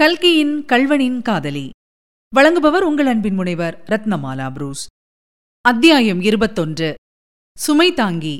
கல்கியின் கல்வனின் காதலி. வழங்குபவர் உங்கள் அன்பின் முனைவர் ரத்னமாலா புரூஸ். அத்தியாயம் இருபத்தொன்று. சுமை தாங்கி.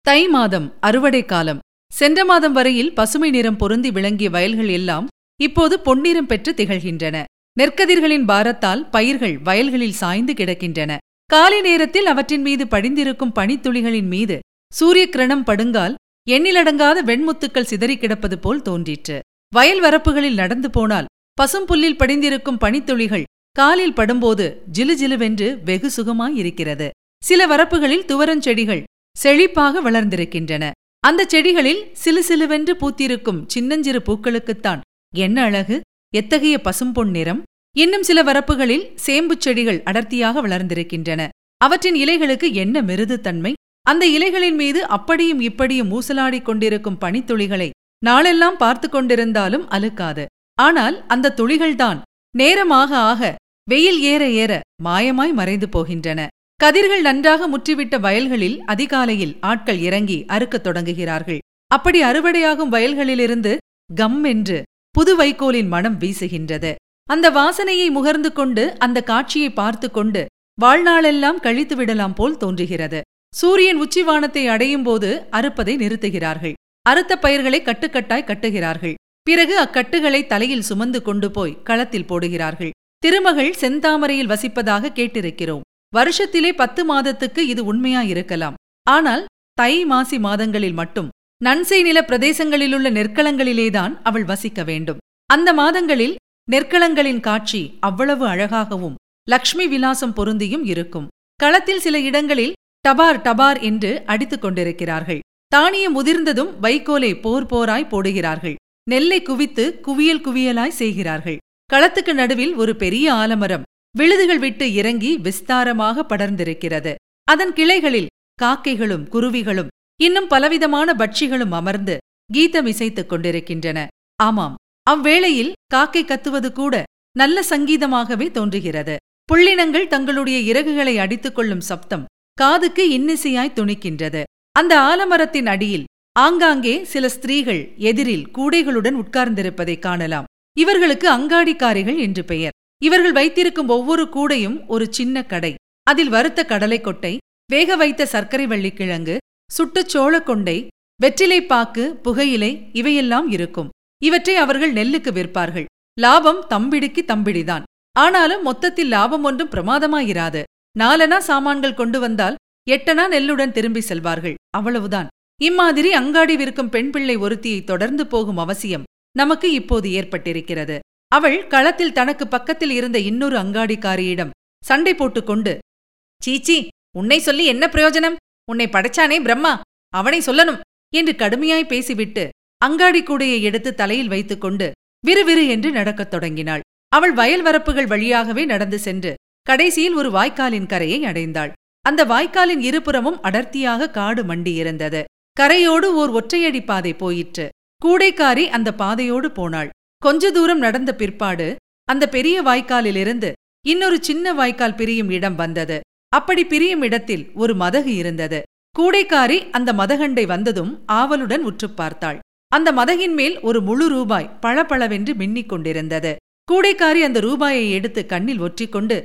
தை மாதம் அறுவடை காலம். சென்ற மாதம் வரையில் பசுமை நிறம் பொருந்தி விளங்கிய வயல்கள் எல்லாம் இப்போது பொன்னிறம் பெற்று திகழ்கின்றன. நெற்கதிர்களின் பாரத்தால் பயிர்கள் வயல்களில் சாய்ந்து கிடக்கின்றன. காலை நேரத்தில் அவற்றின் மீது படிந்திருக்கும் பனித்துளிகளின் மீது சூரிய கிரணம் படுங்கால் எண்ணிலடங்காத வெண்முத்துக்கள் சிதறிக் கிடப்பது போல் தோன்றிற்று. வயல் வரப்புகளில் நடந்து போனால் பசும்புல்லில் படிந்திருக்கும் பனித்துளிகள் காலில் படும்போது ஜிலுஜிலுவென்று வெகு சுகமாயிருக்கிறது. சில வரப்புகளில் துவரஞ்செடிகள் செழிப்பாக வளர்ந்திருக்கின்றன. அந்த செடிகளில் சிலு சிலுவென்று பூத்திருக்கும் சின்னஞ்சிறு பூக்களுக்குத்தான் என்ன அழகு? எத்தகைய பசும்பொன் நிறம்? இன்னும் சில வரப்புகளில் சேம்புச் செடிகள் அடர்த்தியாக வளர்ந்திருக்கின்றன. அவற்றின் இலைகளுக்கு என்ன மிருதுத்தன்மை? அந்த இலைகளின் மீது அப்படியும் இப்படியும் ஊசலாடிக் கொண்டிருக்கும் பனித்துளிகளை நாளெல்லாம் பார்த்து கொண்டிருந்தாலும் அலுக்காது ஆனால் அந்த துளிகள்தான் நேரமாக ஆக வெயில் ஏற ஏற மாயமாய் மறைந்து போகின்றன. கதிர்கள் நன்றாக முற்றிவிட்ட வயல்களில் அதிகாலையில் ஆட்கள் இறங்கி அறுக்கத் தொடங்குகிறார்கள். அப்படி அறுவடையாகும் வயல்களிலிருந்து கம் என்று புது வைக்கோலின் மனம் வீசுகின்றது. அந்த வாசனையை முகர்ந்து கொண்டு அந்த காட்சியை பார்த்து கொண்டு வாழ்நாளெல்லாம் கழித்து விடலாம் போல் தோன்றுகிறது. சூரியன் உச்சிவானத்தை அடையும் போது அறுப்பதை நிறுத்துகிறார்கள். அறுத்த பயிர்களை கட்டுக்கட்டாய் கட்டுகிறார்கள். பிறகு அக்கட்டுகளை தலையில் சுமந்து கொண்டு போய் களத்தில் போடுகிறார்கள். திருமகள் செந்தாமரையில் வசிப்பதாக கேட்டிருக்கிறோம். வருஷத்திலே பத்து மாதத்துக்கு இது உண்மையாயிருக்கலாம். ஆனால் தை மாசி மாதங்களில் மட்டும். நன்சை நில பிரதேசங்களிலுள்ள நெற்களங்களிலேதான் அவள் வசிக்க வேண்டும். அந்த மாதங்களில் நெற்களங்களின் காட்சி அவ்வளவு அழகாகவும் லக்ஷ்மி விலாசம் பொருந்தியும் இருக்கும். களத்தில் சில இடங்களில் டபார் டபார் என்று அடித்துக் கொண்டிருக்கிறார்கள். தானியம் முதிர்ந்ததும் வைக்கோலை போர் போராய் போடுகிறார்கள். நெல்லை குவித்து குவியல் குவியலாய் செய்கிறார்கள். களத்துக்கு நடுவில் ஒரு பெரிய ஆலமரம் விழுதுகள் விட்டு இறங்கி விஸ்தாரமாக படர்ந்திருக்கிறது. அதன் கிளைகளில் காக்கைகளும் குருவிகளும் இன்னும் பலவிதமான பட்சிகளும் அமர்ந்து கீதம் இசைத்துக் கொண்டிருக்கின்றன. ஆமாம் அவ்வேளையில் காக்கை கத்துவது கூட நல்ல சங்கீதமாகவே தோன்றுகிறது. புள்ளினங்கள் தங்களுடைய இறகுகளை அடித்துக் கொள்ளும் சப்தம் காதுக்கு இன்னிசையாய் துணிக்கின்றது. அந்த ஆலமரத்தின் அடியில் ஆங்காங்கே சில ஸ்திரீகள் எதிரில் கூடைகளுடன் உட்கார்ந்திருப்பதை காணலாம். இவர்களுக்கு அங்காடிக்காரிகள் என்று பெயர். இவர்கள் வைத்திருக்கும் ஒவ்வொரு கூடையும் ஒரு சின்ன கடை. அதில் வறுத்த கடலை கொட்டை வேக வைத்த சர்க்கரை வள்ளிக்கிழங்கு சுட்டுச் சோளக்கொண்டை வெற்றிலைப்பாக்கு புகையிலை இவையெல்லாம் இருக்கும். இவற்றை அவர்கள் நெல்லுக்கு விற்பார்கள். லாபம் தம்பிடிக்கு தம்பிடிதான். ஆனாலும் மொத்தத்தில் லாபம் ஒன்றும் பிரமாதமாயிராது. நாலனா சாமான்கள் கொண்டு வந்தால் எட்டனா நெல்லுடன் திரும்பி செல்வார்கள். அவ்வளவுதான். இம்மாதிரி அங்காடி விற்கும் பெண் பிள்ளை ஒருத்தியை தொடர்ந்து போகும் அவசியம் நமக்கு இப்போது ஏற்பட்டிருக்கிறது. அவள் களத்தில் தனக்கு பக்கத்தில் இருந்த இன்னொரு அங்காடிக்காரியிடம் சண்டை போட்டுக்கொண்டு சீச்சி உன்னை சொல்லி என்ன பிரயோஜனம்? உன்னை படைச்சானே பிரம்மா அவனை சொல்லணும் என்று கடுமையாய் பேசிவிட்டு அங்காடி கூடையை எடுத்து தலையில் வைத்துக்கொண்டு விறுவிறு என்று நடக்கத் தொடங்கினாள். அவள் வயல் வரப்புகள் வழியாகவே நடந்து சென்று கடைசியில் ஒரு வாய்க்காலின் கரையை அடைந்தாள். அந்த வாய்க்காலின் இருபுறமும் அடர்த்தியாக காடு மண்டியிருந்தது கரையோடு ஓர் ஒற்றையடி பாதை போயிற்று. கூடைக்காரி அந்த பாதையோடு போனாள். கொஞ்ச தூரம் நடந்த பிற்பாடு அந்த பெரிய வாய்க்காலிலிருந்து இன்னொரு சின்ன வாய்க்கால் பிரியும் இடம் வந்தது. அப்படி பிரியும் இடத்தில் ஒரு மதகு இருந்தது. கூடைக்காரி அந்த மதகண்டை வந்ததும் ஆவலுடன் உற்றுப் பார்த்தாள். அந்த மதகின் மேல் ஒரு முழு ரூபாய் பளபளவென்று மின்னிக் கொண்டிருந்தது. கூடைக்காரி அந்த ரூபாயை எடுத்து கண்ணில் ஒற்றிக்கொண்டு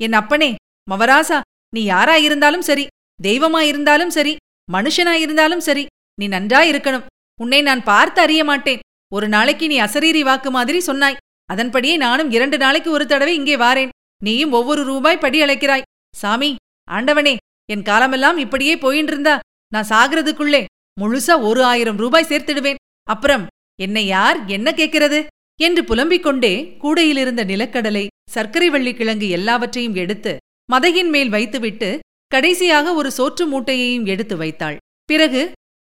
என் அப்பனே மவராசா நீ யாராயிருந்தாலும் சரி தெய்வமாயிருந்தாலும் சரி மனுஷனாயிருந்தாலும் சரி நீ நன்றாயிருக்கணும். உன்னை நான் பார்த்து அறிய மாட்டேன் ஒரு நாளைக்கு நீ அசரீரி வாக்கு மாதிரி சொன்னாய். அதன்படியே நானும் இரண்டு நாளைக்கு ஒரு தடவை இங்கே வாரேன். நீயும் ஒவ்வொரு ரூபாய் படி அழைக்கிறாய். சாமி ஆண்டவனே என் காலமெல்லாம் இப்படியே போயின்றிருந்தா நான் சாகிறதுக்குள்ளே முழுசா ஒரு ஆயிரம் ரூபாய் சேர்த்திடுவேன். அப்புறம் என்னை யார் என்ன கேட்கிறது? என்று புலம்பிக் கொண்டே கூடையிலிருந்த நிலக்கடலை சர்க்கரை வள்ளிக்கிழங்கு எல்லாவற்றையும் எடுத்து மதையின் மேல் வைத்துவிட்டு கடைசியாக ஒரு சோற்று மூட்டையையும் எடுத்து வைத்தாள். பிறகு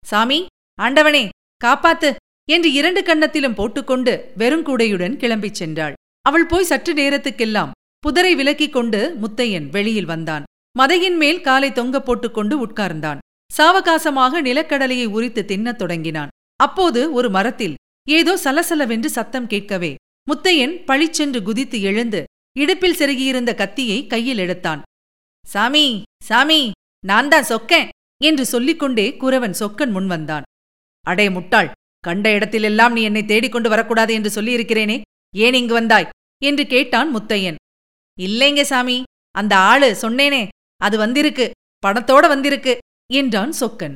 சாமி ஆண்டவனே காப்பாத்து என்று இரண்டு கன்னத்திலும் போட்டுக்கொண்டு வெறுங்கூடையுடன் கிளம்பிச் சென்றாள். அவள் போய் சற்று நேரத்துக்கெல்லாம் புதரை விலக்கிக் கொண்டு முத்தையன் வெளியில் வந்தான். மதையின் மேல் காலை தொங்க போட்டுக்கொண்டு உட்கார்ந்தான். சாவகாசமாக நிலக்கடலையை உரித்து தின்னத் தொடங்கினான். அப்போது ஒரு மரத்தில் ஏதோ சலசலவென்று சத்தம் கேட்கவே முத்தையன் பழிச்சென்று குதித்து எழுந்து இடுப்பில் செருகியிருந்த கத்தியை கையில் எடுத்தான். சாமி சாமி நான் தான் சொக்கேன் என்று சொல்லிக்கொண்டே குரவன் சொக்கன் முன் வந்தான். அடே முட்டாள் கண்ட இடத்திலெல்லாம் நீ என்னை தேடிக்கொண்டு வரக்கூடாது என்று சொல்லியிருக்கிறேனே ஏன் இங்கு வந்தாய்? என்று கேட்டான் முத்தையன். இல்லைங்க சாமி அந்த ஆளு சொன்னேனே அது வந்திருக்கு பணத்தோட வந்திருக்கு என்றான் சொக்கன்.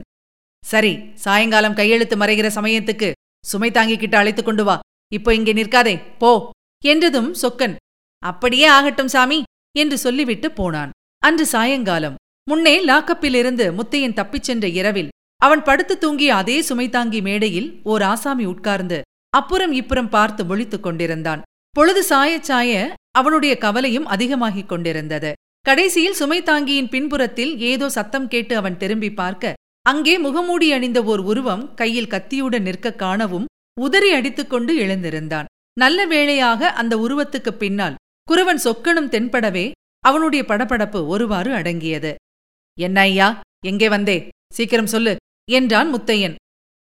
சரி சாயங்காலம் கையெழுத்து மறைகிற சமயத்துக்கு சுமை தாங்கிக்கிட்டு அழைத்துக் கொண்டு வா இப்போ இங்கே நிற்காதே போ என்றதும் சொக்கன். அப்படியே ஆகட்டும் சாமி என்று சொல்லிவிட்டு போனான். அன்று சாயங்காலம் முன்னே லாக்கப்பிலிருந்து முத்தையன் தப்பிச் சென்ற இரவில் அவன் படுத்து தூங்கிய அதே சுமைதாங்கி மேடையில் ஓர் ஆசாமி உட்கார்ந்து அப்புறம் இப்புறம் பார்த்து ஒழித்துக் கொண்டிருந்தான். பொழுது சாயச் சாய அவனுடைய கவலையும் அதிகமாகிக் கொண்டிருந்தது. கடைசியில் சுமைதாங்கியின் பின்புறத்தில் ஏதோ சத்தம் கேட்டு அவன் திரும்பி பார்க்க அங்கே முகமூடி அணிந்த ஓர் உருவம் கையில் கத்தியுடன் நிற்க காணவும் உதறி அடித்துக்கொண்டு எழுந்திருந்தான். நல்ல வேளையாக அந்த உருவத்துக்குப் பின்னால் குருவன் சொக்கனும் தென்படவே அவனுடைய படபடப்பு ஒருவாறு அடங்கியது. என்ன ஐயா எங்கே வந்தே? சீக்கிரம் சொல்லு என்றான் முத்தையன்.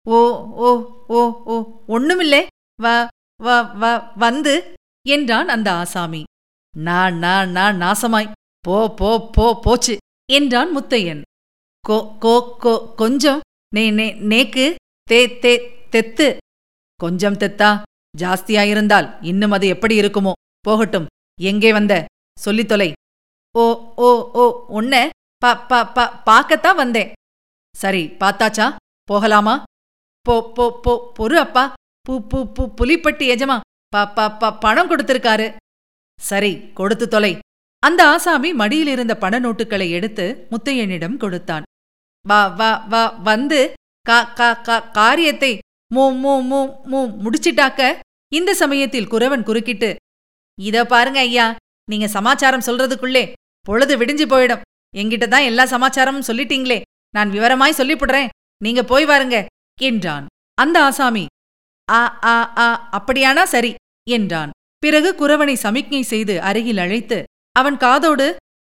ஓ ஓ ஓ ஓ ஒண்ணுமில்லே. வ வ வ வந்து என்றான் அந்த ஆசாமி. நான் நான் நான் நாசமாய். போ போ போ போச்சு என்றான் முத்தையன். கோ கோ கோ கொஞ்சம் நே நே நேக்கு தே தே தெத்து. கொஞ்சம் தெத்தா ஜாஸ்தியாயிருந்தால் இன்னும் அது எப்படி இருக்குமோ. போகட்டும். எங்கே வந்த? சொல்லித் தொலை. ஓ ஓ ஓ உன்ன ப ப ப பாக்கத்தான் வந்தேன். சரி பாத்தாச்சா போகலாமா? போ போ போ பொறு அப்பா. பூ பூ பூ புலிப்பட்டி எஜமா. ப ப ப பணம் கொடுத்திருக்காரு. சரி கொடுத்து தொலை. அந்த ஆசாமி மடியிலிருந்த பண நோட்டுகளை எடுத்து முத்தையனிடம் கொடுத்தான். வா வா வா வந்து கா கா கா காரியத்தை மூ மூ மூ மூ முடிச்சிட்டாக்க இந்த சமயத்தில் குறவன் குறுக்கிட்டு இத பாருங்க ஐயா நீங்க சமாச்சாரம் சொல்றதுக்குள்ளே பொழுது விடிஞ்சு போயிடும். எங்கிட்ட தான் எல்லா சமாச்சாரமும் சொல்லிட்டீங்களே நான் விவரமாய் சொல்லிப்புடுறேன். நீங்க போய் வாருங்க என்றான். அந்த ஆசாமி ஆ ஆ ஆ அப்படியானா சரி என்றான். பிறகு குறவனை சமிக்ஞை செய்து அருகில் அழைத்து அவன் காதோடு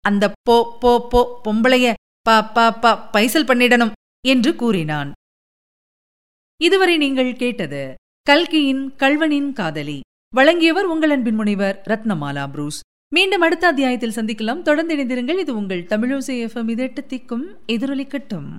அந்த போ போ போ பொம்பளைய ப ப ப பைசல் பண்ணிடணும் என்று கூறினான். இதுவரை நீங்கள் கேட்டது கல்கியின் கல்வனின் காதலி. வழங்கியவர் உங்கள் அன்பின் முனைவர் ரத்னமாலா புரூஸ். மீண்டும் அடுத்த அத்தியாயத்தில் சந்திக்கலாம். தொடர்ந்து இணைந்திருங்கள். இது உங்கள் தமிழோசை எஃப்எம் இதெட்டு திக்கும் எதிரொலிக்கட்டும்.